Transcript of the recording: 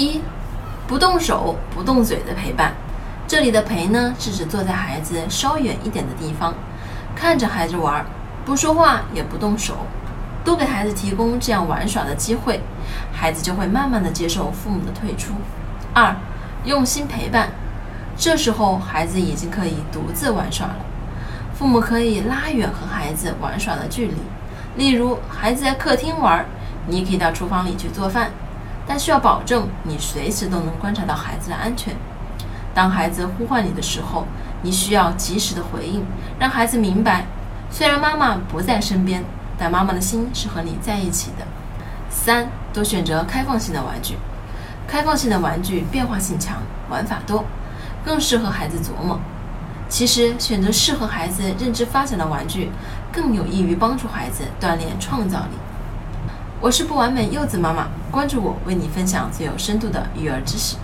一，不动手不动嘴的陪伴。这里的陪呢，是指坐在孩子稍远一点的地方，看着孩子玩，不说话也不动手，多给孩子提供这样玩耍的机会，孩子就会慢慢的接受父母的退出。二，用心陪伴。这时候孩子已经可以独自玩耍了，父母可以拉远和孩子玩耍的距离。例如，孩子在客厅玩，你可以到厨房里去做饭，但需要保证你随时都能观察到孩子的安全。当孩子呼唤你的时候，你需要及时的回应，让孩子明白，虽然妈妈不在身边，但妈妈的心是和你在一起的。三，多选择开放性的玩具。开放性的玩具变化性强，玩法多，更适合孩子琢磨。其实，选择适合孩子认知发展的玩具，更有益于帮助孩子锻炼创造力。我是不完美柚子妈妈，关注我，为你分享最有深度的育儿知识。